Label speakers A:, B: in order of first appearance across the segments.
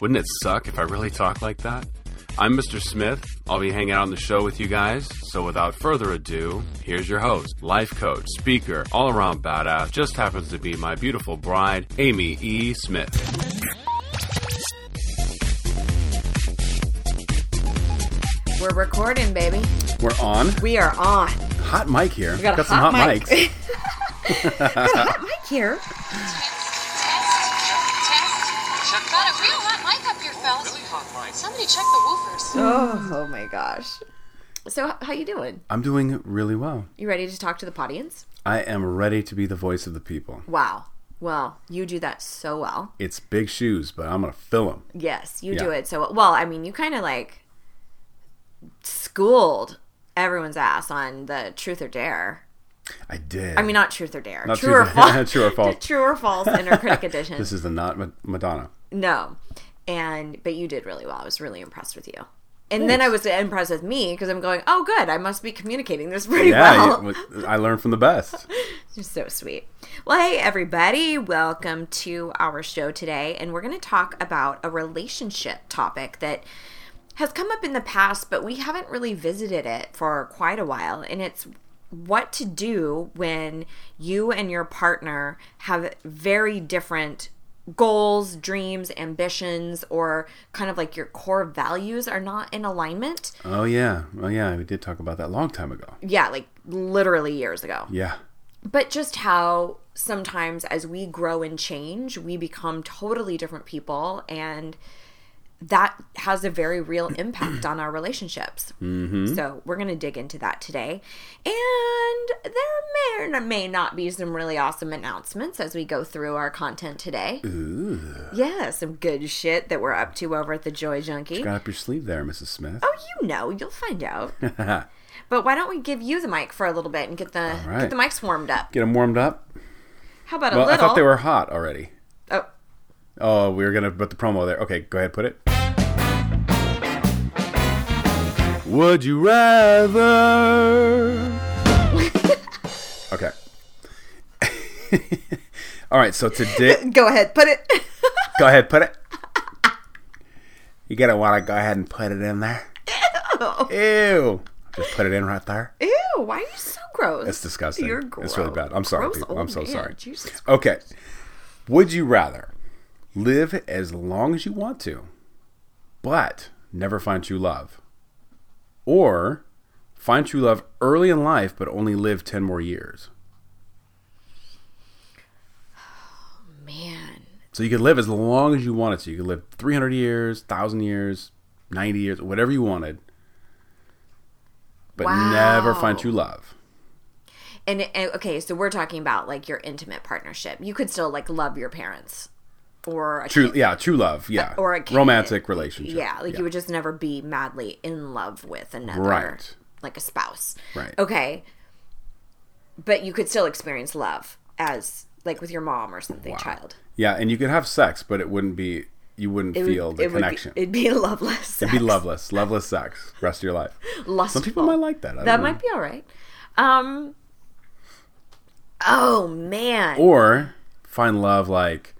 A: Wouldn't it suck if I really talked like that? I'm Mr. Smith. I'll be hanging out on the show with you guys. So without further ado, here's your host, life coach, speaker, all around badass, just happens to be my beautiful bride, Amy E. Smith.
B: We're recording, baby.
C: We're on.
B: We are on.
C: Hot mic here.
B: We got, a
C: some
B: hot,
C: hot
B: mic.
C: mics.
B: got a hot mic here.
D: Really hot mic. Somebody check the woofers.
B: Oh, oh my gosh. So, how you doing?
C: I'm doing really well.
B: You ready to talk to the audience?
C: I am ready to be the voice of the people.
B: Wow. Well, you do that so well.
C: It's big shoes, but I'm gonna fill them.
B: Yes, you
C: Yeah.
B: do it so well. Well, I mean, you kind of like schooled everyone's ass on the truth or dare.
C: I did.
B: I mean, not truth or dare.
C: Not
B: true,
C: truth
B: or
C: or-
B: false.
C: True or false.
B: true or false. Inner critic edition.
C: this is the not Madonna.
B: No, and but you did really well. I was really impressed with you. And then I was impressed with me because I'm going, oh, good. I must be communicating this pretty
C: Yeah,
B: well.
C: I learned from the best.
B: So sweet. Well, hey, everybody. Welcome to our show today. And we're going to talk about a relationship topic that has come up in the past, but we haven't really visited it for quite a while. And it's what to do when you and your partner have very different goals, dreams, ambitions, or kind of like your core values are not in alignment.
C: Oh yeah, oh yeah. We did talk about that a long time ago.
B: Yeah, like literally years ago.
C: Yeah,
B: but just how sometimes as we grow and change, we become totally different people and that has a very real impact on our relationships. Mm-hmm. So we're going to dig into that today. And there may or may not be some really awesome announcements as we go through our content today.
C: Ooh.
B: Yeah, some good shit that we're up to over at the Joy Junkie.
C: got up your sleeve there, Mrs. Smith.
B: Oh, you know, you'll find out. but why don't we give you the mic for a little bit and get the
C: right.
B: get the mics warmed up?
C: Get them warmed up.
B: How about a
C: little? I thought they were hot already.
B: Oh,
C: we were gonna put the promo there. Okay, go ahead, put it. Would you rather? okay. All right. So today,
B: go ahead, put it.
C: go ahead, put it. You gotta want to go ahead and put it in there. Ew. Just put it in right there.
B: Ew, why are you so gross?
C: It's disgusting.
B: You're gross.
C: It's really bad. I'm sorry,
B: Gross
C: people. I'm so
B: man.
C: sorry.
B: Jesus.
C: Okay. Would you rather live as long as you want to, but never find true love? Or find true love early in life, but only live 10 more years?
B: Man.
C: So you could live as long as you wanted to. You could live 300 years, 1,000 years, 90 years, whatever you wanted, but never find true love.
B: And, and okay, so we're talking about like your intimate partnership. You could still like love your parents or a
C: True, yeah, true love, yeah.
B: or a
C: romantic relationship.
B: Yeah, like you would just never be madly in love with another
C: Right.
B: like a spouse.
C: Right.
B: Okay. But you could still experience love as like with your mom or something, child.
C: Yeah, and you could have sex, but it wouldn't be. You wouldn't
B: It would-
C: feel the
B: it would be-
C: connection.
B: it'd be loveless.
C: It'd be loveless, loveless sex, rest of your life.
B: Lustful.
C: Some people might like that. I
B: That
C: don't know.
B: might be all right. Um. Oh man.
C: Or find love like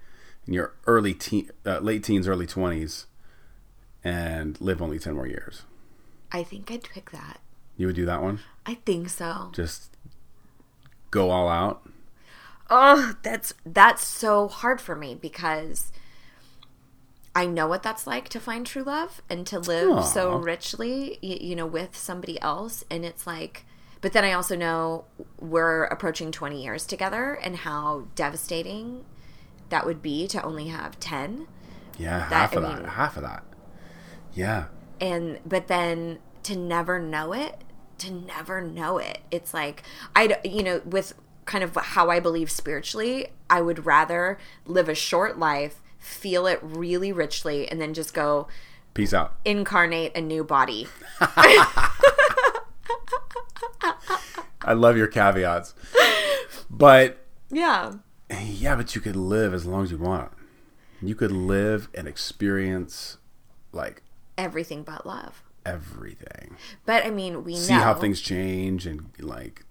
C: in your early teen, uh, late teens, early twenties, and live only ten more years.
B: I think I'd pick that.
C: You would do that one.
B: I think so.
C: Just go all out.
B: Oh, that's that's so hard for me because I know what that's like to find true love and to live so richly, you, you know, with somebody else. And it's like, but then I also know we're approaching 20 years together and how devastating that would be to only have 10.
C: Yeah,
B: That-
C: half of
B: I
C: that. half of that. Yeah.
B: and but then to never know it to never know it it's like I, you know with kind of how i believe spiritually i would rather live a short life feel it really richly, and then just go
C: Peace out.
B: incarnate a new body.
C: I love your caveats. But
B: Yeah.
C: Yeah, but you could live as long as you want. You could live and experience like
B: Everything but love.
C: everything.
B: But I mean, we
C: See
B: know.
C: how things change and like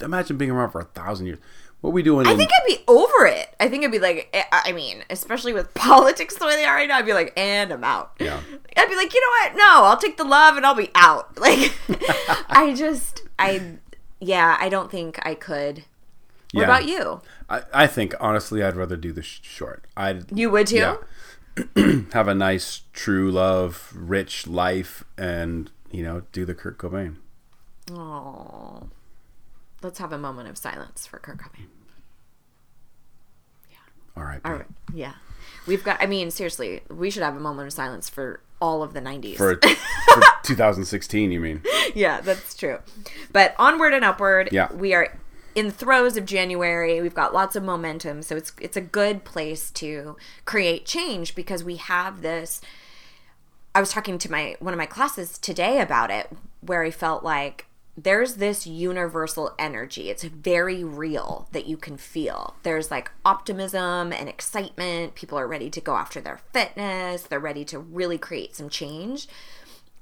C: imagine being around for a thousand years. What we doing?
B: I
C: in-
B: think I'd be over it. I think I'd be like, eh, I I mean, especially with politics the way they are right now, I'd be like, and I'm out.
C: Yeah.
B: I'd be like, you know what? No, I'll take the love and I'll be out. Like, I just, I, yeah, I don't think I could. What
C: Yeah.
B: about you?
C: I, I think honestly, I'd rather do the sh- short. I'd
B: You would too?
C: yeah. have a nice, true love, rich life, and you know, do the Kurt Cobain.
B: Oh. Let's have a moment of silence for Kurt Cobain. Yeah.
C: All right.
B: All right. Yeah. We've got, I mean, seriously, we should have a moment of silence for all of the 90s.
C: For, for 2016, you mean?
B: yeah, that's true. But onward and upward.
C: Yeah.
B: We are in the throes of January. We've got lots of momentum, so it's it's a good place to create change because we have this. I was talking to my one of my classes today about it, where I felt like there's this universal energy. It's very real that you can feel. There's like optimism and excitement. People are ready to go after their fitness. They're ready to really create some change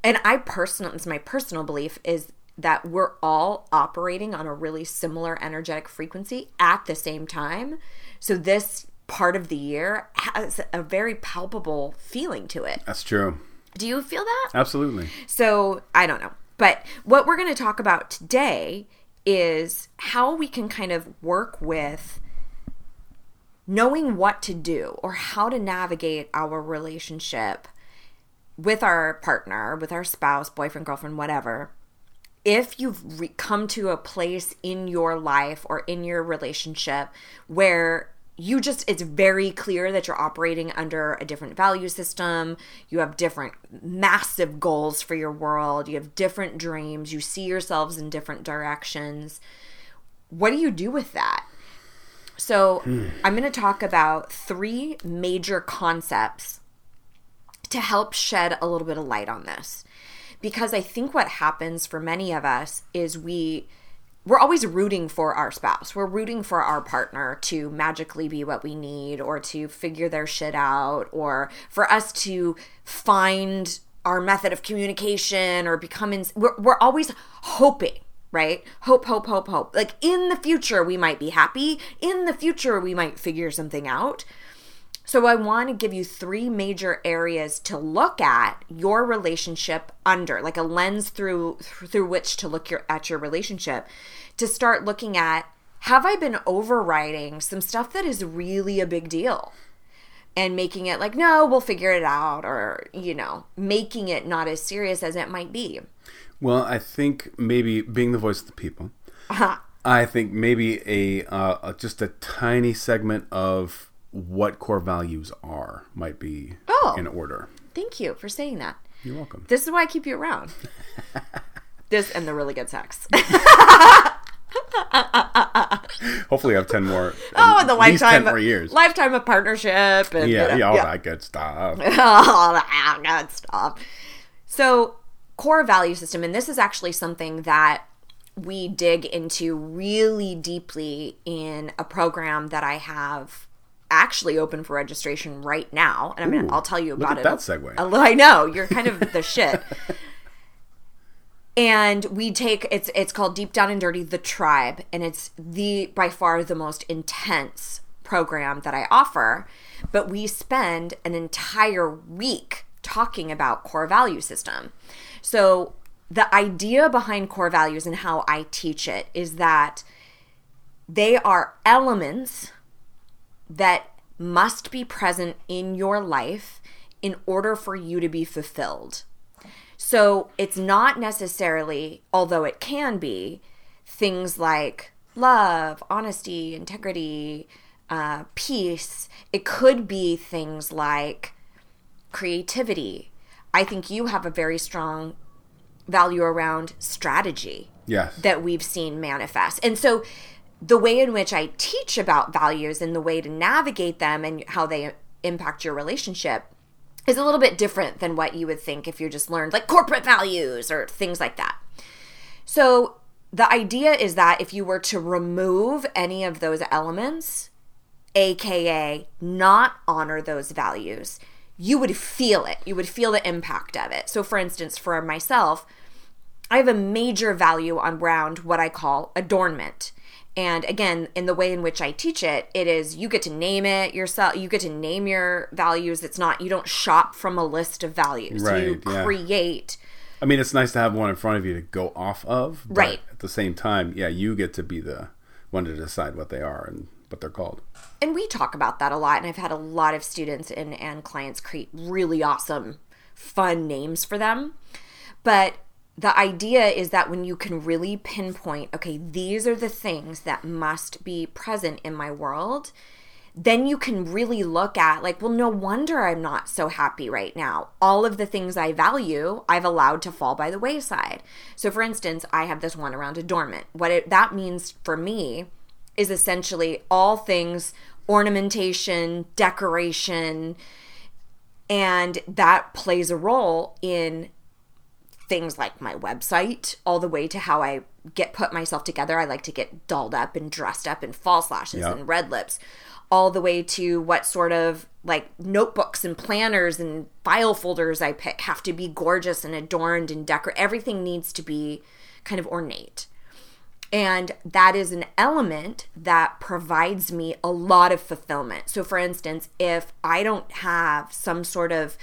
B: and I personal it's my personal belief is that we're all operating on a really similar energetic frequency at the same time. So this part of the year has a very palpable feeling to it.
C: That's true.
B: Do you feel that?
C: Absolutely.
B: So I don't know. But what we're going to talk about today is how we can kind of work with knowing what to do or how to navigate our relationship with our partner, with our spouse, boyfriend, girlfriend, whatever. If you've re- come to a place in your life or in your relationship where you just, it's very clear that you're operating under a different value system, you have different massive goals for your world, you have different dreams, you see yourselves in different directions. What do you do with that? So, hmm. I'm going to talk about three major concepts to help shed a little bit of light on this because i think what happens for many of us is we we're always rooting for our spouse. We're rooting for our partner to magically be what we need or to figure their shit out or for us to find our method of communication or become in we're, we're always hoping right? Hope hope hope hope. Like in the future we might be happy. In the future we might figure something out so I want to give you three major areas to look at your relationship under, like a lens through through which to look your, at your relationship to start looking at have I been overriding some stuff that is really a big deal and making it like no, we'll figure it out or you know, making it not as serious as it might be.
C: Well, I think maybe being the voice of the people.
B: Uh-huh.
C: I think maybe a uh, just a tiny segment of what core values are might be
B: Oh.
C: in order.
B: Thank you for saying that.
C: You're welcome.
B: This is why I keep you around. this and the really good sex.
C: Hopefully, I have ten more.
B: Oh, and the lifetime,
C: more years.
B: lifetime of partnership, and
C: yeah,
B: you know,
C: yeah, all that good stuff.
B: all that good stuff. So, core value system, and this is actually something that we dig into really deeply in a program that I have actually open for registration right now, and I mean,
C: Ooh,
B: I'll tell you about it.
C: that segue.
B: I know you're kind of the shit. And we take it's it's called Deep Down and Dirty the Tribe, and it's the by far the most intense program that I offer. But we spend an entire week talking about core value system. So the idea behind core values and how I teach it is that they are elements that must be present in your life in order for you to be fulfilled. So it's not necessarily, although it can be, things like love, honesty, integrity, uh, peace. It could be things like creativity. I think you have a very strong value around strategy
C: Yes.
B: that we've seen manifest. And so the way in which I teach about values and the way to navigate them and how they impact your relationship is a little bit different than what you would think if you just learned like corporate values or things like that. So the idea is that if you were to remove any of those elements, aka not honor those values, you would feel it. You would feel the impact of it. So, for instance, for myself, I have a major value around what I call adornment. And again, in the way in which I teach it, it is you get to name it yourself. You get to name your values. It's not, you don't shop from a list of values.
C: Right,
B: you
C: yeah.
B: create.
C: I mean, it's nice to have one in front of you to go off of. but
B: Right.
C: At the same time, yeah, you get to be the one to decide what they are and what they're called.
B: and we talk about that a lot and i've had a lot of students and, and clients create really awesome fun names for them but the idea is that when you can really pinpoint okay these are the things that must be present in my world then you can really look at like well no wonder i'm not so happy right now. All of the things i value i've allowed to fall by the wayside. So for instance i have this one around adornment. What it, that means for me is essentially all things ornamentation, decoration, and that plays a role in things like my website, all the way to how I get put myself together. I like to get dolled up and dressed up in false lashes
C: Yeah.
B: and red lips, all the way to what sort of like notebooks and planners and file folders I pick have to be gorgeous and adorned and decorated. Everything needs to be kind of ornate. And that is an element that provides me a lot of fulfillment. So, for instance, if I don't have some sort of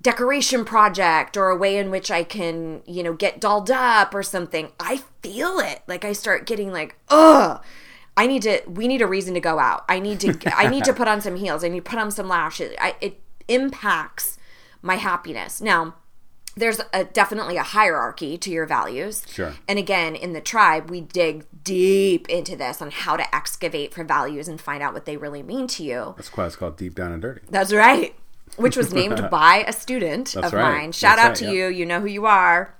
B: decoration project or a way in which I can, you know, get dolled up or something, I feel it. Like I start getting like, ugh. I need to. We need a reason to go out. I need to. I need to put on some heels. I need to put on some lashes. I, it impacts my happiness. Now, there's a, definitely a hierarchy to your values.
C: Sure.
B: And again, in the tribe, we dig deep into this on how to excavate for values and find out what they really mean to you.
C: That's why it's called Deep Down and Dirty.
B: That's right. Which was named by a student
C: That's
B: of
C: right.
B: mine. Shout
C: That's
B: out
C: right,
B: to
C: yeah.
B: you. You know who you are.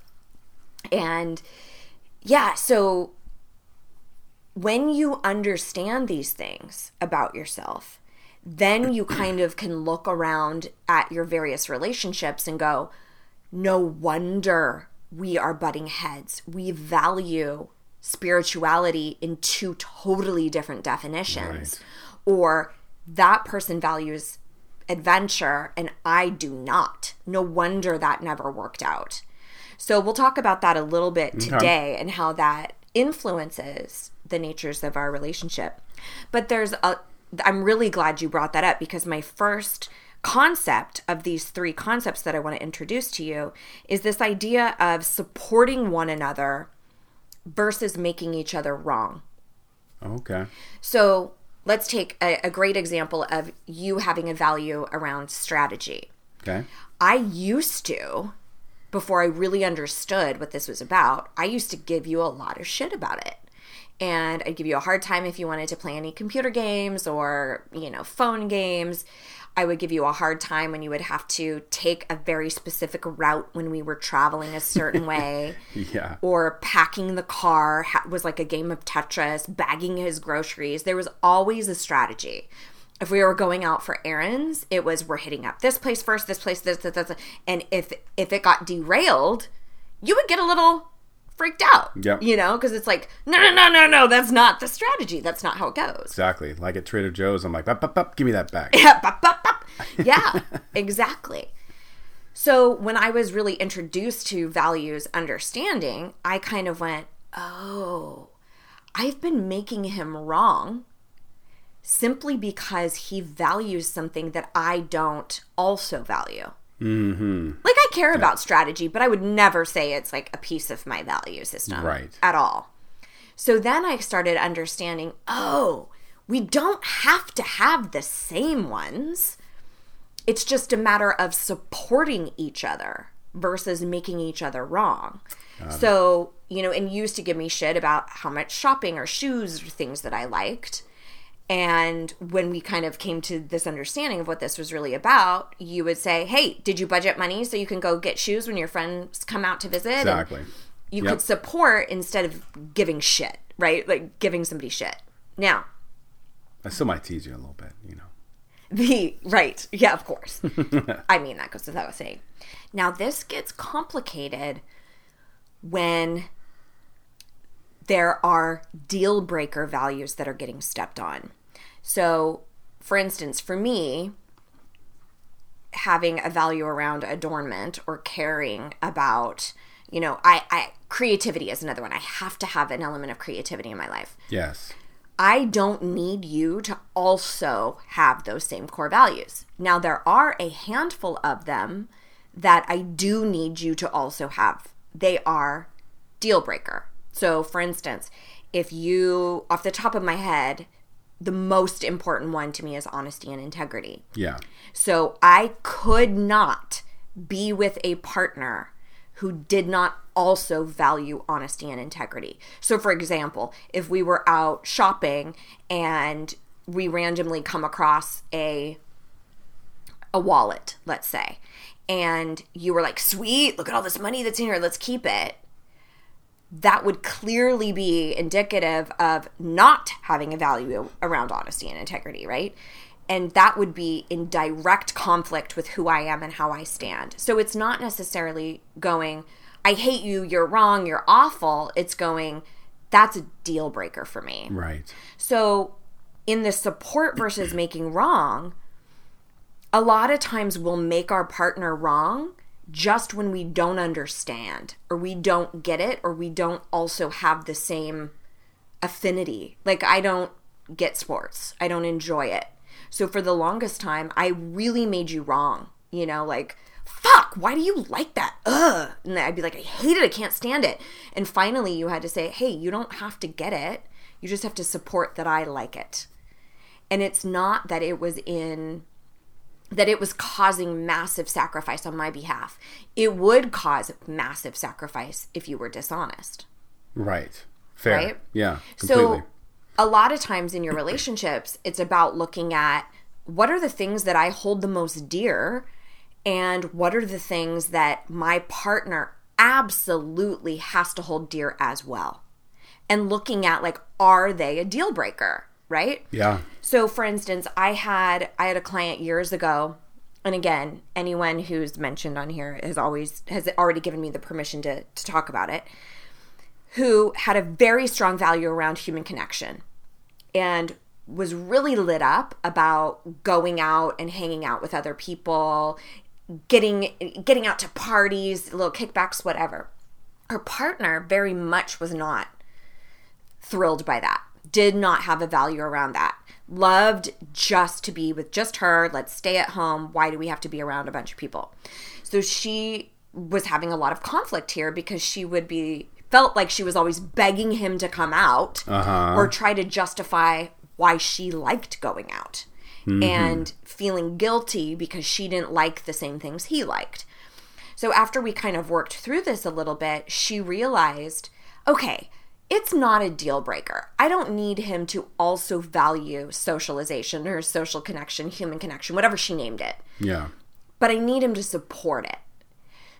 B: And yeah, so when you understand these things about yourself, then you kind of can look around at your various relationships and go, no wonder we are butting heads. We value spirituality in two totally different definitions. Or that person values adventure and I do not. No wonder that never worked out. So we'll talk about that a little bit today and how that influences the natures of our relationship. But there's a I'm really glad you brought that up because my first concept of these three concepts that I want to introduce to you is this idea of supporting one another versus making each other wrong.
C: Okay.
B: So let's take a, a great example of you having a value around strategy.
C: Okay.
B: I used to, before I really understood what this was about, I used to give you a lot of shit about it. And I'd give you a hard time if you wanted to play any computer games or, you know, phone games. I would give you a hard time when you would have to take a very specific route when we were traveling a certain way
C: Yeah.
B: or packing the car ha- was like a game of Tetris, bagging his groceries. There was always a strategy. If we were going out for errands, it was we're hitting up this place first, this place, this, this, this, and if if it got derailed, you would get a little freaked out.
C: Yep.
B: You know, because it's like, no, no, no, no, no, that's not the strategy. That's not how it goes.
C: Exactly. Like at Trader Joe's, I'm like, "Bup, bup, bup, give me that back.
B: Yeah, bop, bop, bop. yeah, exactly. So when I was really introduced to values understanding, I kind of went, oh, I've been making him wrong simply because he values something that I don't also value. Mm-hmm. Like I care about strategy, but I would never say it's like a piece of my value system
C: Right.
B: at all. So then I started understanding, oh, we don't have to have the same ones. It's just a matter of supporting each other versus making each other wrong. so, you know, and you used to give me shit about how much shopping or shoes or things that I liked. And when we kind of came to this understanding of what this was really about, you would say, Hey, did you budget money so you can go get shoes when your friends come out to visit? And
C: Exactly.
B: you
C: Yep.
B: could support instead of giving shit, right? Like giving somebody shit. Now,
C: I still might tease you a little bit, you know.
B: the right, yeah, of course. I mean, that goes without saying. Now, this gets complicated when there are deal breaker values that are getting stepped on. So, for instance, for me, having a value around adornment or caring about, you know, I, I creativity is another one. I have to have an element of creativity in my life.
C: Yes.
B: I don't need you to also have those same core values. Now, there are a handful of them that I do need you to also have. They are deal breaker. So, for instance, if you, off the top of my head, the most important one to me is honesty and integrity.
C: Yeah.
B: So I could not be with a partner who did not also value honesty and integrity. So, for example, if we were out shopping and we randomly come across a a wallet, let's say, and you were like, "Sweet, look at all this money that's in here. Let's keep it." That would clearly be indicative of not having a value around honesty and integrity, right? and that would be in direct conflict with who I am and how I stand. So it's not necessarily going, I hate you, you're wrong, you're awful. It's going, that's a deal breaker for me.
C: Right.
B: So in the support versus making wrong, a lot of times we'll make our partner wrong just when we don't understand or we don't get it or we don't also have the same affinity. Like I don't get sports. I don't enjoy it. So for the longest time, I really made you wrong. You know, like, fuck, why do you like that? Ugh. And I'd be like, I hate it. I can't stand it. And finally, you had to say, hey, you don't have to get it. You just have to support that I like it. And it's not that it was in that it was causing massive sacrifice on my behalf. It would cause massive sacrifice if you were dishonest.
C: Right. Fair.
B: Right?
C: Yeah. Completely.
B: So a lot of times in your relationships, it's about looking at what are the things that I hold the most dear and what are the things that my partner absolutely has to hold dear as well. And looking at like are they a deal breaker, right?
C: yeah.
B: So for instance, I had I had a client years ago and again, anyone who's mentioned on here has always has already given me the permission to to talk about it who had a very strong value around human connection and was really lit up about going out and hanging out with other people, getting getting out to parties, little kickbacks, whatever. Her partner very much was not thrilled by that. Did not have a value around that. Loved just to be with just her. Let's stay at home. Why do we have to be around a bunch of people? So she was having a lot of conflict here because she would be felt like she was always begging him to come out
C: Uh-huh.
B: or try to justify why she liked going out and feeling guilty because she didn't like the same things he liked. So after we kind of worked through this a little bit, she realized, okay, it's not a deal breaker. I don't need him to also value socialization or social connection, human connection, whatever she named it
C: Yeah.
B: but I need him to support it.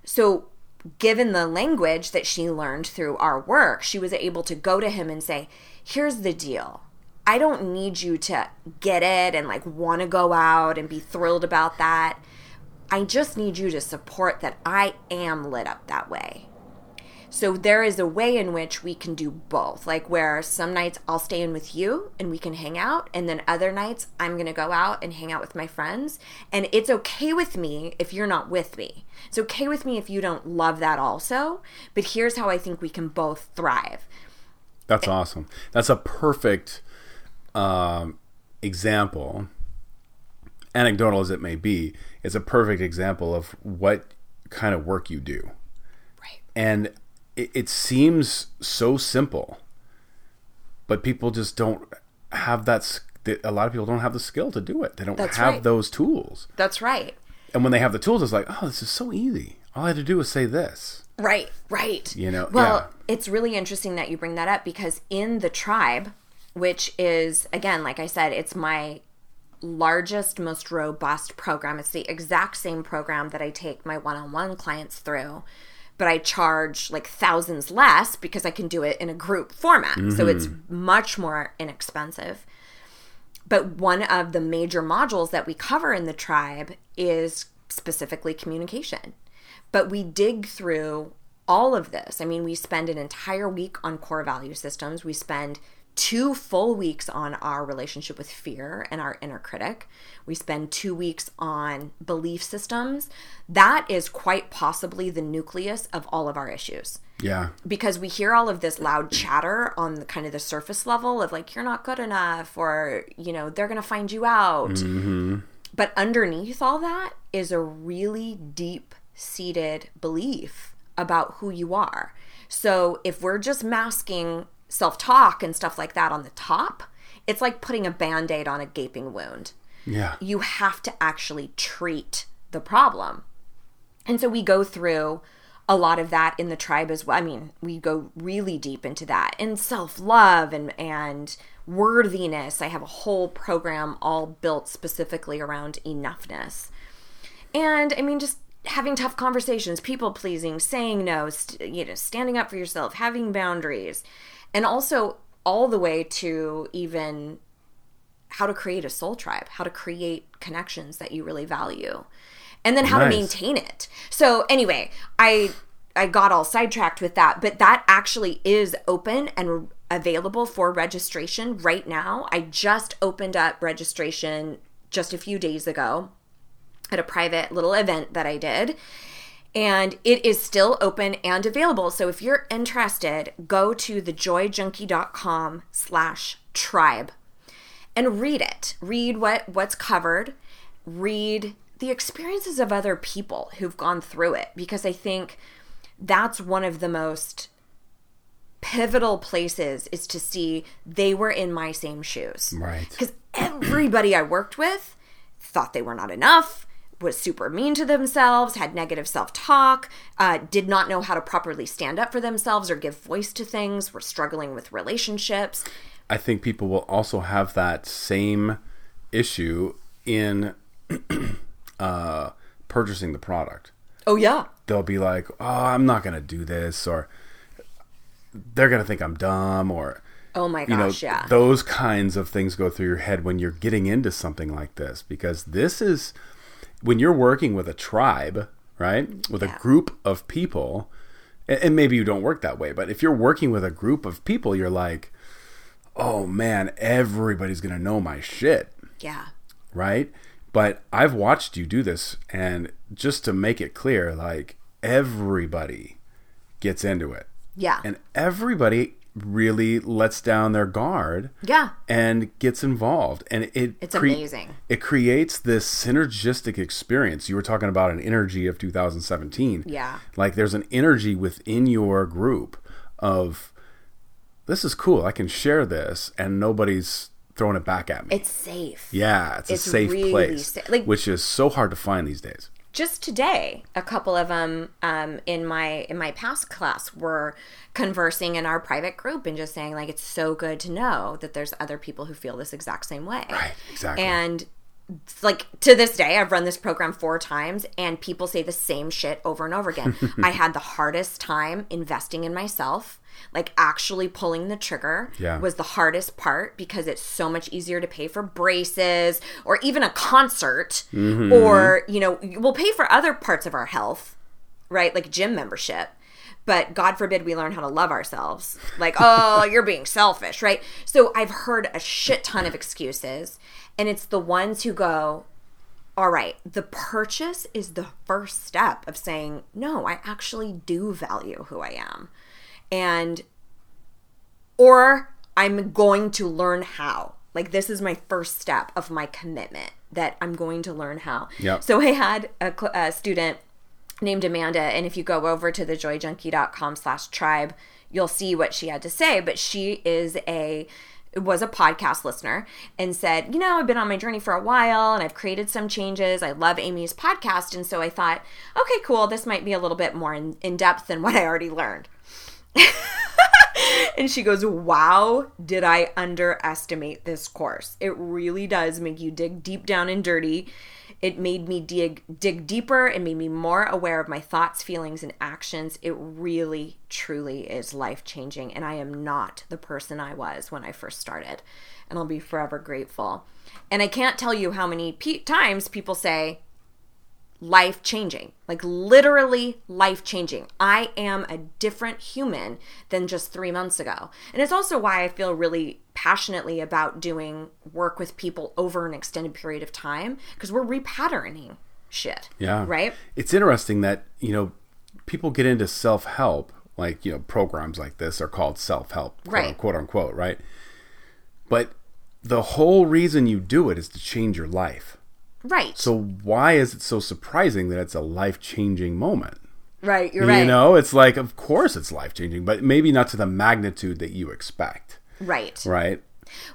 B: So, given the language that she learned through our work, she was able to go to him and say, Here's the deal. I don't need you to get it and like want to go out and be thrilled about that. I just need you to support that I am lit up that way. So there is a way in which we can do both. Like where some nights I'll stay in with you and we can hang out, and then other nights I'm going to go out and hang out with my friends. And it's okay with me if you're not with me. It's okay with me if you don't love that also. But here's how I think we can both thrive.
C: That's awesome. That's a perfect um, example, anecdotal as it may be, it's a perfect example of what kind of work you do.
B: Right.
C: And it, it seems so simple, but people just don't have that. A lot of people don't have the skill to do it. They don't
B: That's
C: have
B: right.
C: those tools.
B: That's right.
C: And when they have the tools, it's like, oh, this is so easy. All I had to do was say this.
B: Right, right.
C: You know,
B: well,
C: yeah.
B: it's really interesting that you bring that up because in the tribe, which is, again, like I said, it's my largest, most robust program. It's the exact same program that I take my one on one clients through, but I charge like thousands less because I can do it in a group format. So it's mm-hmm. much more inexpensive. but one of the major modules that we cover in the tribe is specifically communication. But we dig through all of this. I mean, we spend an entire week on core value systems. We spend two full weeks on our relationship with fear and our inner critic. We spend two weeks on belief systems. That is quite possibly the nucleus of all of our issues
C: Yeah.
B: because we hear all of this loud chatter on the kind of the surface level of like you're not good enough or you know they're going to find you out mm-hmm. but underneath all that is a really deep seated belief about who you are so if we're just masking self-talk and stuff like that on the top it's like putting a band-aid on a gaping wound
C: Yeah.
B: you have to actually treat the problem. And so we go through a lot of that in the tribe as well. I mean, we go really deep into that and self-love and and worthiness. I have a whole program all built specifically around enoughness. And I mean just having tough conversations, people pleasing, saying no, st- you know, standing up for yourself, having boundaries. And also all the way to even how to create a soul tribe, how to create connections that you really value, and then how to maintain it. So anyway, I I got all sidetracked with that, but that actually is open and available for registration right now. I just opened up registration just a few days ago at a private little event that I did. And it is still open and available. So if you're interested, go to thejoyjunkie.com slash tribe and read it. Read what what's covered. Read the experiences of other people who've gone through it because I think that's one of the most pivotal places is to see they were in my same shoes.
C: Right.
B: Because everybody I worked with thought they were not enough, was super mean to themselves, had negative self talk, uh, did not know how to properly stand up for themselves or give voice to things, were struggling with relationships.
C: I think people will also have that same issue in uh, purchasing the product.
B: Oh, yeah.
C: They'll be like, "Oh, I'm not gonna do this," or they're gonna think I'm dumb, or
B: Oh my
C: you know,
B: gosh, yeah.
C: those kinds of things go through your head when you're getting into something like this because this is when you're working with a tribe, right? With
B: Yeah.
C: a group of people, and, and maybe you don't work that way, but if you're working with a group of people, you're like, oh man, everybody's gonna know my shit,
B: yeah.
C: right? But I've watched you do this, and just to make it clear, like everybody gets into it
B: Yeah.
C: and everybody really lets down their guard
B: yeah.
C: and gets involved and it
B: It's amazing.
C: it creates this synergistic experience you were talking about an energy of 2017
B: Yeah.
C: like there's an energy within your group of this is cool i can share this and nobody's throwing it back at me
B: It's safe.
C: yeah it's,
B: it's
C: a safe
B: really
C: place
B: sa- like-
C: which is so hard to find these days
B: just today a couple of them um, in my in my past class were conversing in our private group and just saying like it's so good to know that there's other people who feel this exact same way
C: Right, exactly.
B: and like to this day i've run this program four times and people say the same shit over and over again i had the hardest time investing in myself like actually pulling the trigger
C: Yeah.
B: was the hardest part because it's so much easier to pay for braces or even a concert mm-hmm. or you know we'll pay for other parts of our health right? Like gym membership. But god forbid we learn how to love ourselves. Like oh you're being selfish right? So i've heard a shit ton of excuses and it's the ones who go all right the purchase is the first step of saying no i actually do value who i am and or I'm going to learn how. Like this is my first step of my commitment that I'm going to learn how.
C: Yep.
B: So I had a, a student named Amanda, and if you go over to thejoyjunkie.com slash tribe, you'll see what she had to say. But she is a was a podcast listener and said, you know, I've been on my journey for a while and I've created some changes. I love Amy's podcast. And so I thought, okay, cool. This might be a little bit more in, in depth than what I already learned. And she goes, Wow, did I underestimate this course? It really does make you dig deep down and dirty It made me dig dig deeper. It made me more aware of my thoughts, feelings, and actions. It really, truly is life changing, and I am not the person I was when I first started, and I'll be forever grateful. And I can't tell you how many pe- times people say, life changing, like literally life changing. I am a different human than just three months ago. And it's also why I feel really passionately about doing work with people over an extended period of time because we're repatterning shit.
C: Yeah.
B: Right?
C: It's interesting that, you know, people get into self help, like, you know, programs like this are called self help,
B: Right.
C: quote unquote, right? But the whole reason you do it is to change your life.
B: Right.
C: So why is it so surprising that it's a life changing moment?
B: right. You're right.
C: You know, it's like, of course it's life changing, but maybe not to the magnitude that you expect,
B: right.
C: right?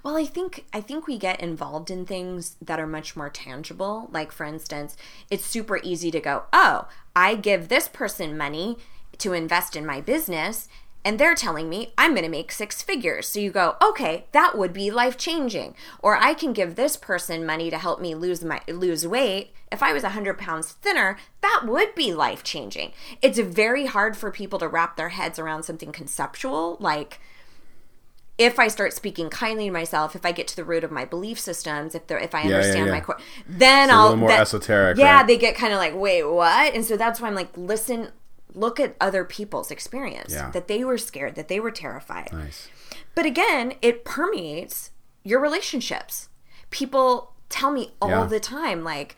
B: Well, I think I think we get involved in things that are much more tangible. Like for instance, it's super easy to go, "Oh, I give this person money to invest in my business." And they're telling me I'm going to make six figures. So you go, okay, that would be life changing. Or I can give this person money to help me lose my lose weight. If I was 100 pounds thinner, that would be life changing. It's very hard for people to wrap their heads around something conceptual like if I start speaking kindly to myself, if I get to the root of my belief systems, if if I
C: yeah,
B: understand
C: yeah.
B: my core, then I'll a
C: little more
B: that-
C: esoteric,
B: Yeah,
C: right?
B: they get kind of like, wait, what? And so that's why I'm like, listen, look at other people's experience
C: Yeah.
B: that they were scared, that they were terrified.
C: Nice.
B: But again, it permeates your relationships. People tell me all
C: Yeah.
B: the time, like,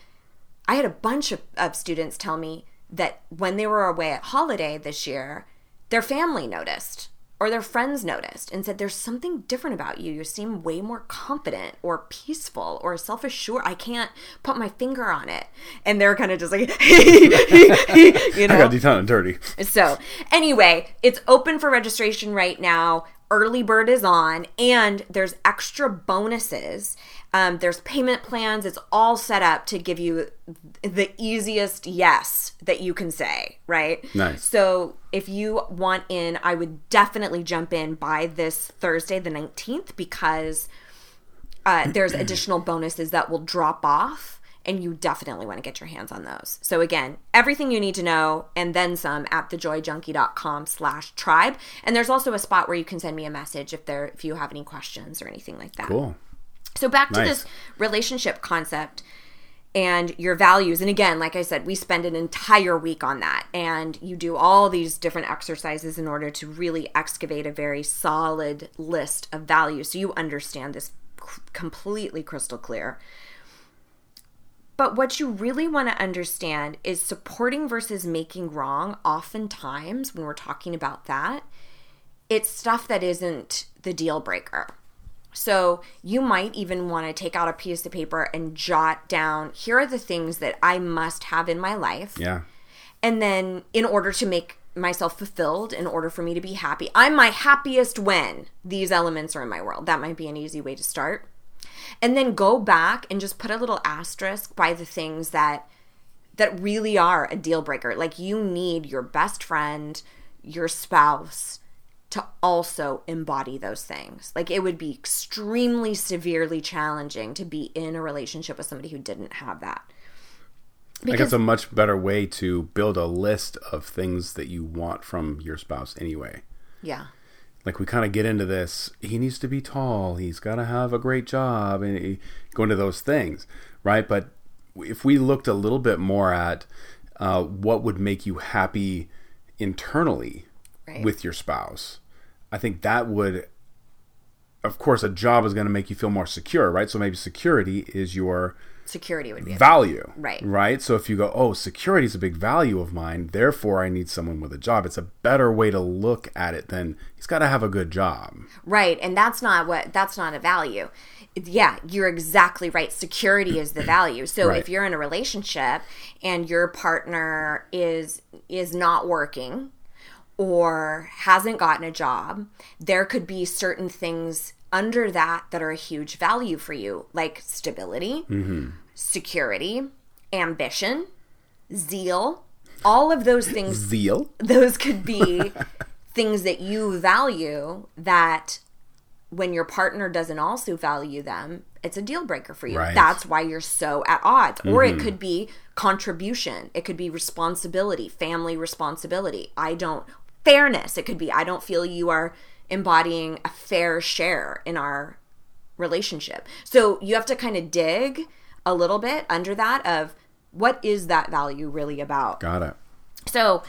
B: I had a bunch of, of students tell me that when they were away at holiday this year, their family noticed or their friends noticed and said, There's something different about you. You seem way more confident or peaceful or self assured. I can't put my finger on it. And they're kind of just like, you know?
C: I got on dirty.
B: So, anyway, it's open for registration right now. Early bird is on, and there's extra bonuses. Um, there's payment plans. It's all set up to give you the easiest yes that you can say, right?
C: Nice.
B: So, if you want in, I would definitely jump in by this Thursday, the 19th, because uh, there's additional bonuses that will drop off and you definitely want to get your hands on those so again everything you need to know and then some at thejoyjunkie.com slash tribe and there's also a spot where you can send me a message if there if you have any questions or anything like that
C: Cool.
B: So back to
C: Nice.
B: this relationship concept and your values. And again, like I said, we spend an entire week on that. And you do all these different exercises in order to really excavate a very solid list of values so you understand this completely crystal clear. But what you really want to understand is supporting versus making wrong. Oftentimes, when we're talking about that, it's stuff that isn't the deal breaker. So you might even want to take out a piece of paper and jot down here are the things that I must have in my life.
C: Yeah.
B: And then in order to make myself fulfilled, in order for me to be happy, I'm my happiest when these elements are in my world. That might be an easy way to start. And then go back and just put a little asterisk by the things that that really are a deal breaker. Like you need your best friend, your spouse to also embody those things. Like it would be extremely severely challenging to be in a relationship with somebody who didn't have that.
C: like it's a much better way to build a list of things that you want from your spouse anyway.
B: Yeah.
C: Like we kind of get into this. He needs to be tall. He's got to have a great job, and he- go into those things, right? But if we looked a little bit more at uh, what would make you happy internally
B: Right.
C: with your spouse, I think that would, of course, a job is going to make you feel more secure, right? So maybe security is your
B: Security would be
C: value.
B: Right.
C: Right. So if you go, oh, security is a big value of mine, therefore I need someone with a job. It's a better way to look at it than he's got to have a good job.
B: Right, and that's not what that's not a value. Yeah, you're exactly right. Security is the value. So
C: Right.
B: if you're in a relationship and your partner is is not working or hasn't gotten a job, there could be certain things under that that are a huge value for you, like stability, mm-hmm. security, ambition, zeal. All of those things
C: Zeal.
B: those could be things that you value that when your partner doesn't also value them, it's a deal breaker for you.
C: Right.
B: That's why you're so at odds. Or it mm-hmm. could be contribution, it could be responsibility, family responsibility. I don't, fairness, it could be, I don't feel you are embodying a fair share in our relationship. So you have to kind of dig a little bit under that of what is that value really about?
C: Got it.
B: So,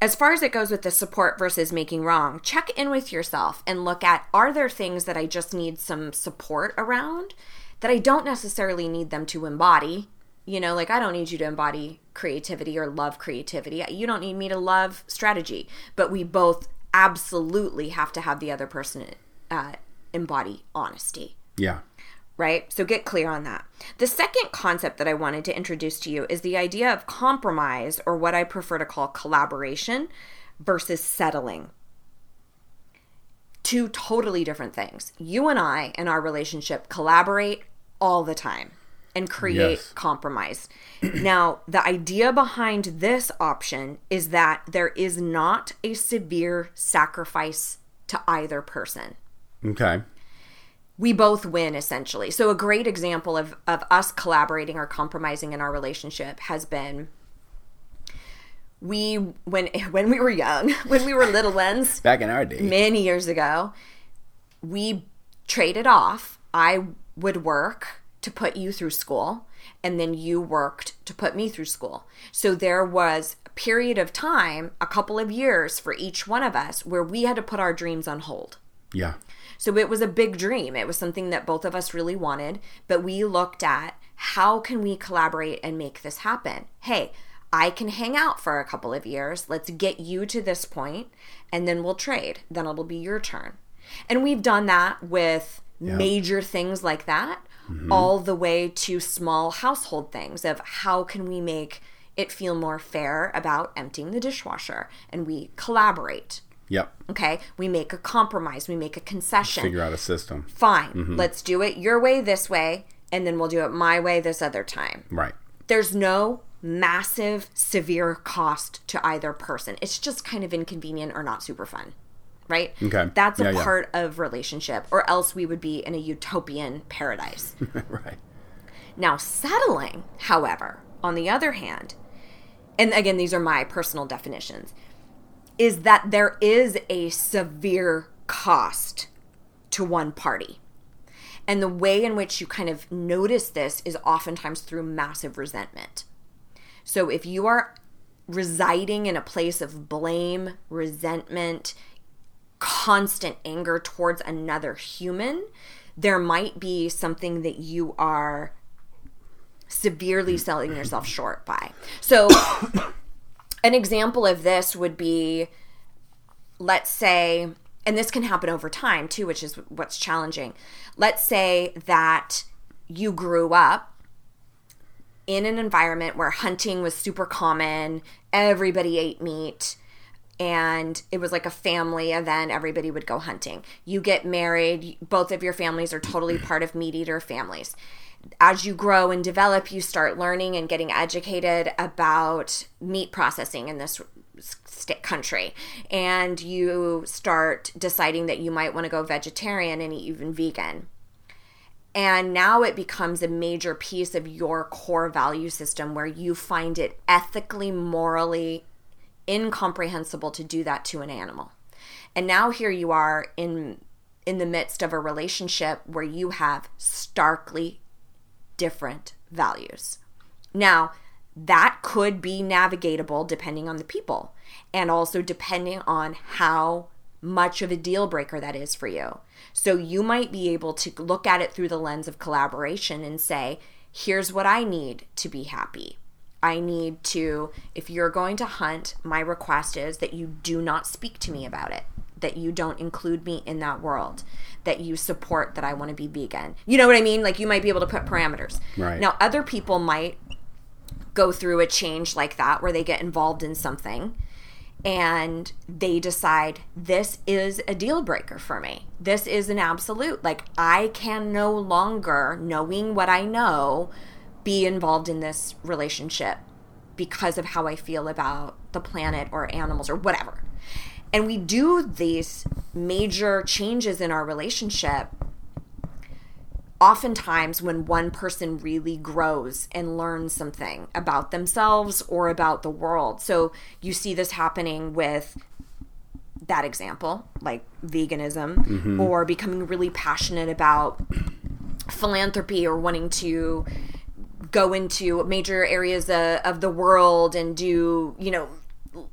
B: as far as it goes with the support versus making wrong, check in with yourself and look at are there things that I just need some support around that I don't necessarily need them to embody? You know, like I don't need you to embody creativity or love creativity. You don't need me to love strategy, but we both absolutely have to have the other person uh, embody honesty
C: Yeah.
B: right? So get clear on that. The second concept that I wanted to introduce to you is the idea of compromise, or what I prefer to call collaboration, versus settling. Two totally different things. You and I in our relationship collaborate all the time and create
C: Yes.
B: compromise. now, the idea behind this option is that there is not a severe sacrifice to either person
C: Okay.
B: we both win essentially. So a great example of of us collaborating or compromising in our relationship has been we when when we were young, when we were little ones,
C: Back in our day.
B: many years ago, we traded off. I would work to put you through school, and then you worked to put me through school. So there was a period of time, a couple of years for each one of us, where we had to put our dreams on hold.
C: Yeah.
B: So it was a big dream. It was something that both of us really wanted, but we looked at how can we collaborate and make this happen? Hey, I can hang out for a couple of years. Let's get you to this point and then we'll trade. Then it'll be your turn. And we've done that with major things like that Mm-hmm. all the way to small household things of how can we make it feel more fair about emptying the dishwasher and we collaborate.
C: Yep.
B: Okay, we make a compromise, we make a concession.
C: Figure out a system.
B: Fine, mm-hmm. let's do it your way this way, and then we'll do it my way this other time.
C: Right.
B: There's no massive, severe cost to either person. It's just kind of inconvenient or not super fun, right?
C: Okay.
B: That's a
C: Yeah, yeah.
B: part of relationship, or else we would be in a utopian paradise.
C: right.
B: Now, settling, however, on the other hand, and again, these are my personal definitions, is that there is a severe cost to one party. And the way in which you kind of notice this is oftentimes through massive resentment. So if you are residing in a place of blame, resentment, constant anger towards another human, there might be something that you are severely selling yourself short by. So, an example of this would be let's say, and this can happen over time too, which is what's challenging. Let's say that you grew up in an environment where hunting was super common, everybody ate meat, and it was like a family event. Everybody would go hunting. You get married, both of your families are totally part of meat eater families. As you grow and develop, you start learning and getting educated about meat processing in this country. And you start deciding that you might want to go vegetarian and even vegan. And now it becomes a major piece of your core value system where you find it ethically, morally incomprehensible to do that to an animal. And now here you are in in the midst of a relationship where you have starkly different values. Now, that could be navigatable depending on the people and also depending on how much of a deal breaker that is for you. So you might be able to look at it through the lens of collaboration and say, here's what I need to be happy. I need to, if you're going to hunt, my request is that you do not speak to me about it, that you don't include me in that world, that you support that I want to be vegan. You know what I mean? Like you might be able to put parameters.
C: Right.
B: Now, other people might go through a change like that where they get involved in something and they decide this is a deal breaker for me. This is an absolute. Like, I can no longer, knowing what I know, be involved in this relationship because of how I feel about the planet or animals or whatever. And we do these major changes in our relationship oftentimes when one person really grows and learns something about themselves or about the world. So you see this happening with that example, like veganism, mm-hmm. or becoming really passionate about philanthropy or wanting to go into major areas of, of the world and do, you know,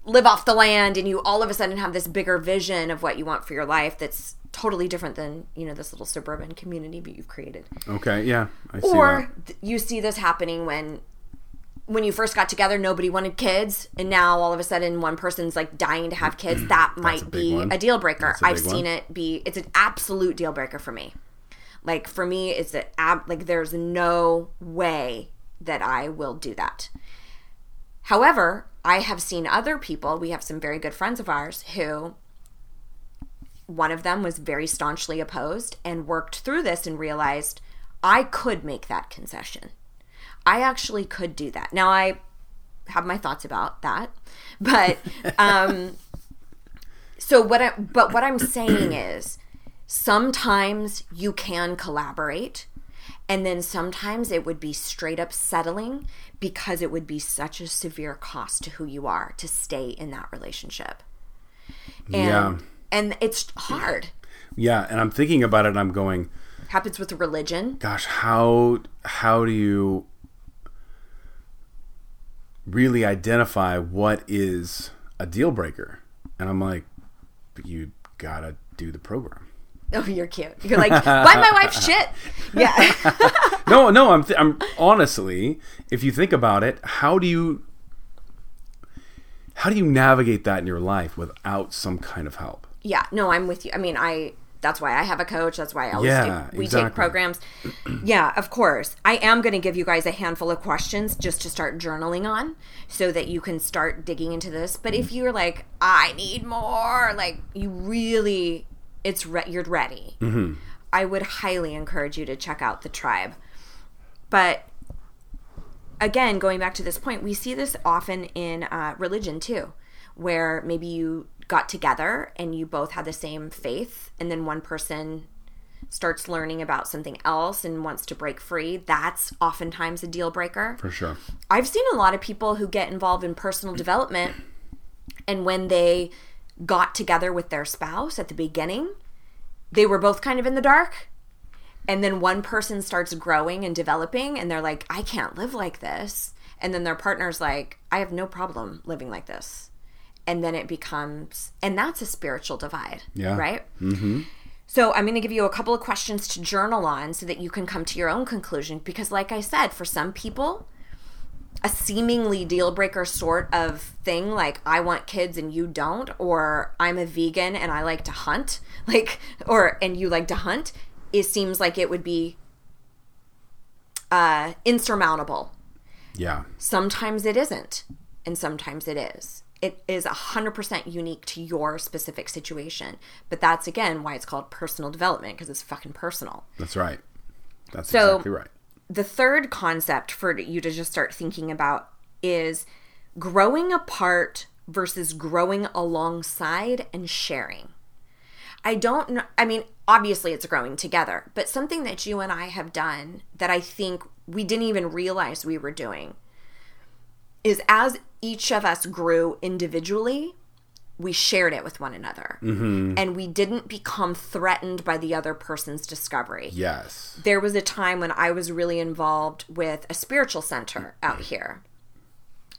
B: live off the land and you all of a sudden have this bigger vision of what you want for your life that's totally different than, you know, this little suburban community that you've created.
C: Okay, yeah, I see
B: Or
C: that.
B: th- you see this happening when when you first got together nobody wanted kids and now all of a sudden one person's like dying to have kids that might
C: a
B: be
C: one.
B: a deal breaker i've
C: big
B: seen
C: one.
B: it be it's an absolute deal breaker for me like for me it's a ab like there's no way that i will do that however i have seen other people we have some very good friends of ours who one of them was very staunchly opposed and worked through this and realized I could make that concession. I actually could do that. Now I have my thoughts about that, but um so what I but what I'm saying is sometimes you can collaborate and then sometimes it would be straight up settling because it would be such a severe cost to who you are to stay in that relationship. And
C: Yeah.
B: and it's hard.
C: Yeah, and I'm thinking about it and I'm going,
B: Happens with religion.
C: gosh, how how do you really identify what is a deal breaker? And I'm like, you gotta do the program.
B: Oh, you're cute. You're like, buy my wife shit. Yeah.
C: No, no, I'm th- I'm honestly, if you think about it, how do you how do you navigate that in your life without some kind of help?
B: yeah. No, I'm with you. I mean, I. That's why I have a coach. That's why I always
C: Yeah,
B: do, we
C: exactly.
B: take programs. yeah, of course. I am going to give you guys a handful of questions just to start journaling on, so that you can start digging into this. But if mm-hmm. you're like, I need more, like you really, it's re- you're ready.
C: Mm-hmm.
B: I would highly encourage you to check out the tribe. But again, going back to this point, we see this often in uh, religion too, where maybe you got together and you both had the same faith, and then one person starts learning about something else and wants to break free. That's oftentimes a deal breaker.
C: For sure.
B: I've seen a lot of people who get involved in personal development, and when they got together with their spouse at the beginning, they were both kind of in the dark. And then one person starts growing and developing, and they're like, I can't live like this. And then their partner's like, I have no problem living like this. And then it becomes, and that's a spiritual divide,
C: Yeah.
B: right? Mm-hmm. So I'm going to give you a couple of questions to journal on so that you can come to your own conclusion. Because, like I said, for some people, a seemingly deal breaker sort of thing like I want kids and you don't or I'm a vegan and I like to hunt like or and you like to hunt it seems like it would be uh insurmountable
C: Yeah.
B: sometimes it isn't and sometimes it is it is 100% unique to your specific situation but that's again why it's called personal development because it's fucking personal
C: That's right. That's
B: So-
C: exactly right.
B: The third concept for you to just start thinking about is growing apart versus growing alongside and sharing. I don't know. I mean, obviously it's growing together, but something that you and I have done that I think we didn't even realize we were doing is as each of us grew individually, we shared it with one another. Mm-hmm. And we didn't become threatened by the other person's discovery
C: Yes.
B: there was a time when I was really involved with a spiritual center out mm-hmm. here.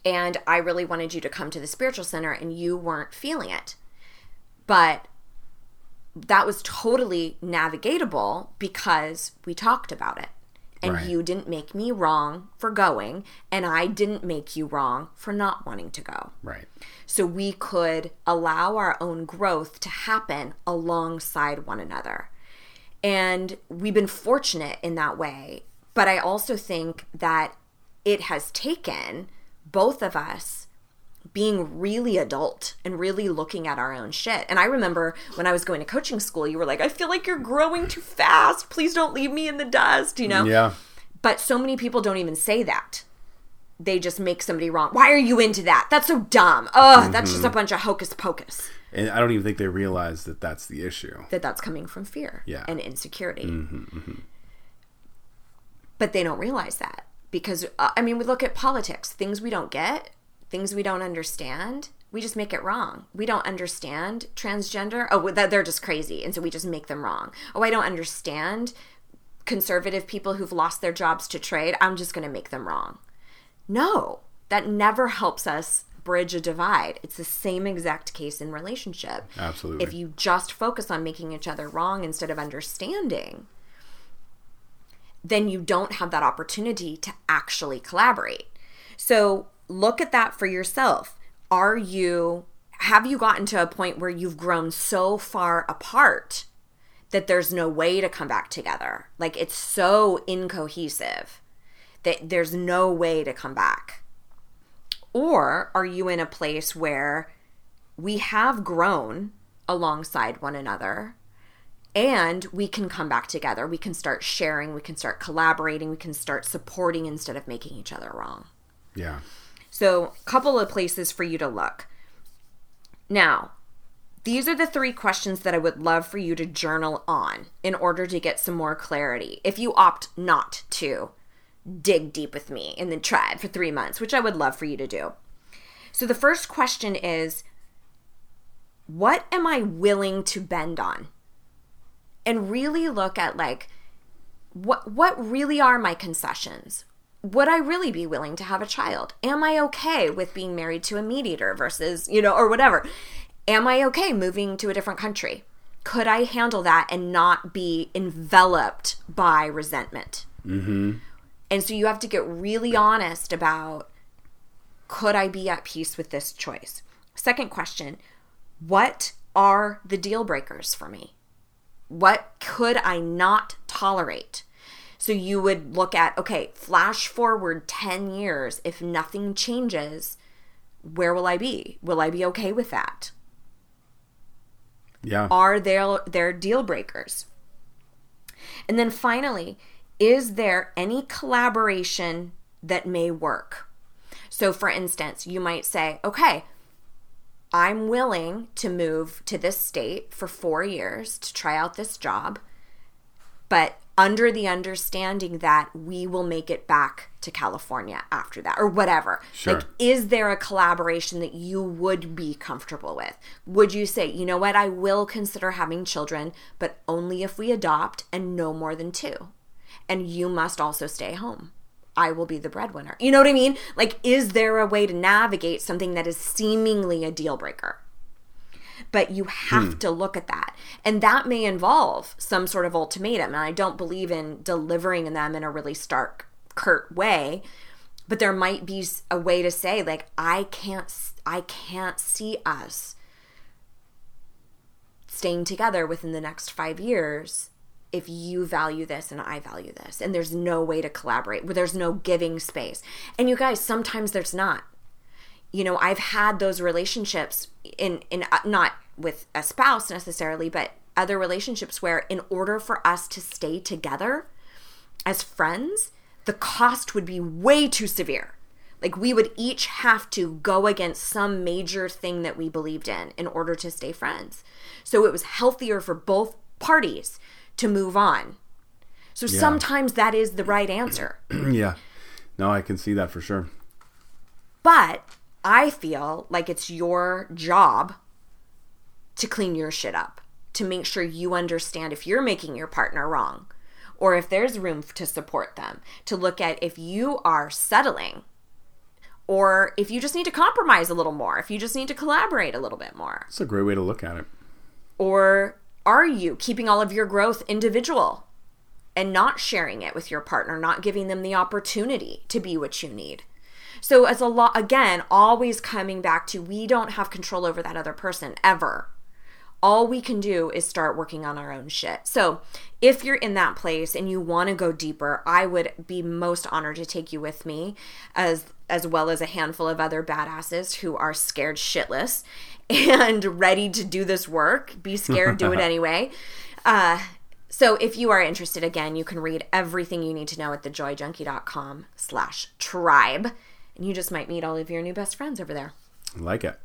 B: And I really wanted you to come to the spiritual center and you weren't feeling it. But that was totally navigatable because we talked about it. And
C: Right.
B: you didn't make me wrong for going, and I didn't make you wrong for not wanting to go
C: Right.
B: so we could allow our own growth to happen alongside one another. And we've been fortunate in that way. But I also think that it has taken both of us being really adult and really looking at our own shit. And I remember when I was going to coaching school, you were like, I feel like you're growing too fast. Please don't leave me in the dust, you know?
C: Yeah.
B: But so many people don't even say that. they just make somebody wrong. Why are you into that? That's so dumb. Ugh, that's just a mm-hmm. bunch of hocus pocus.
C: And I don't even think they realize that that's the issue.
B: That that's coming from fear
C: Yeah.
B: and insecurity. Mm-hmm, mm-hmm. But they don't realize that because uh, I mean, we look at politics, things we don't get, things we don't understand. We just make it wrong. We don't understand transgender. Oh, that they're just crazy, and so we just make them wrong. Oh, I don't understand conservative people who've lost their jobs to trade. I'm just going to make them wrong. No, that never helps us bridge a divide. It's the same exact case in relationship.
C: Absolutely.
B: If you just focus on making each other wrong instead of understanding, then you don't have that opportunity to actually collaborate. So look at that for yourself. Are you, have you gotten to a point where you've grown so far apart that there's no way to come back together? Like it's so incohesive that there's no way to come back? Or are you in a place where we have grown alongside one another and we can come back together? We can start sharing, we can start collaborating, we can start supporting instead of making each other wrong.
C: Yeah.
B: So, a couple of places for you to look. Now, these are the three questions that I would love for you to journal on in order to get some more clarity. If you opt not to dig deep with me in the tribe for three months, which I would love for you to do. So, the first question is What am I willing to bend on? And really look at like, what what really are my concessions? Would I really be willing to have a child? Am I okay with being married to a mediator versus, you know, or whatever? Am I okay moving to a different country? Could I handle that and not be enveloped by resentment? Mm-hmm. And so you have to get really honest about could I be at peace with this choice? Second question What are the deal breakers for me? What could I not tolerate? So you would look at, okay, flash forward 10 years. If nothing changes, where will I be? Will I be okay with that?
C: Yeah.
B: Are there, there deal breakers? And then finally, is there any collaboration that may work? So, for instance, you might say, okay, I'm willing to move to this state for four years to try out this job, but under the understanding that we will make it back to California after that or whatever.
C: Sure.
B: Like, is there a collaboration that you would be comfortable with? Would you say, you know what, I will consider having children, but only if we adopt and no more than two? And you must also stay home. I will be the breadwinner. You know what I mean? Like, is there a way to navigate something that is seemingly a deal breaker? But you have hmm. to look at that. And that may involve some sort of ultimatum. And I don't believe in delivering them in a really stark, curt way. But there might be a way to say, like, I can't, I can't see us staying together within the next five years if you value this and I value this. And there's no way to collaborate, where there's no giving space. And you guys, sometimes there's not. You know, I've had those relationships in in uh, not with a spouse necessarily, but other relationships where in order for us to stay together as friends, the cost would be way too severe. Like we would each have to go against some major thing that we believed in in order to stay friends. So it was healthier for both parties to move on. So sometimes that is the right answer.
C: yeah. No, I can see that for sure.
B: But I feel like it's your job to clean your shit up, to make sure you understand if you're making your partner wrong or if there's room to support them, to look at if you are settling or if you just need to compromise a little more, if you just need to collaborate a little bit more.
C: It's a great way to look at it.
B: Or are you keeping all of your growth individual and not sharing it with your partner, not giving them the opportunity to be what you need? So, as a lot, again, always coming back to we don't have control over that other person ever. All we can do is start working on our own shit. So, if you're in that place and you want to go deeper, I would be most honored to take you with me as as well as a handful of other badasses who are scared shitless and ready to do this work. Be scared, do it anyway. Uh, so if you are interested, again, you can read everything you need to know at thejoyjunkie.com slash tribe. And you just might meet all of your new best friends over there.
C: I like it.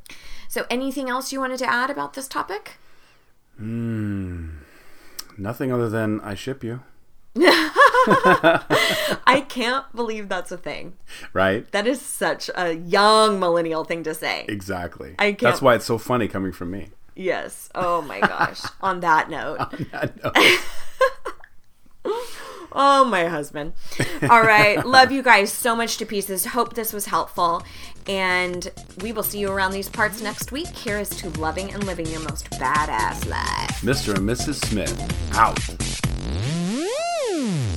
B: So, anything else you wanted to add about this topic? Hmm.
C: Nothing other than I ship you,
B: I can't believe that's a thing.
C: right?
B: That is such a young millennial thing to say.
C: Exactly.
B: I can't-
C: That's why it's so funny coming from me.
B: Yes. Oh my gosh. On that note. Oh, my husband. All right. Love you guys so much to pieces. Hope this was helpful. And we will see you around these parts next week. Here is to loving and living your most badass life.
C: Mr. and Mrs. Smith, out. Mm.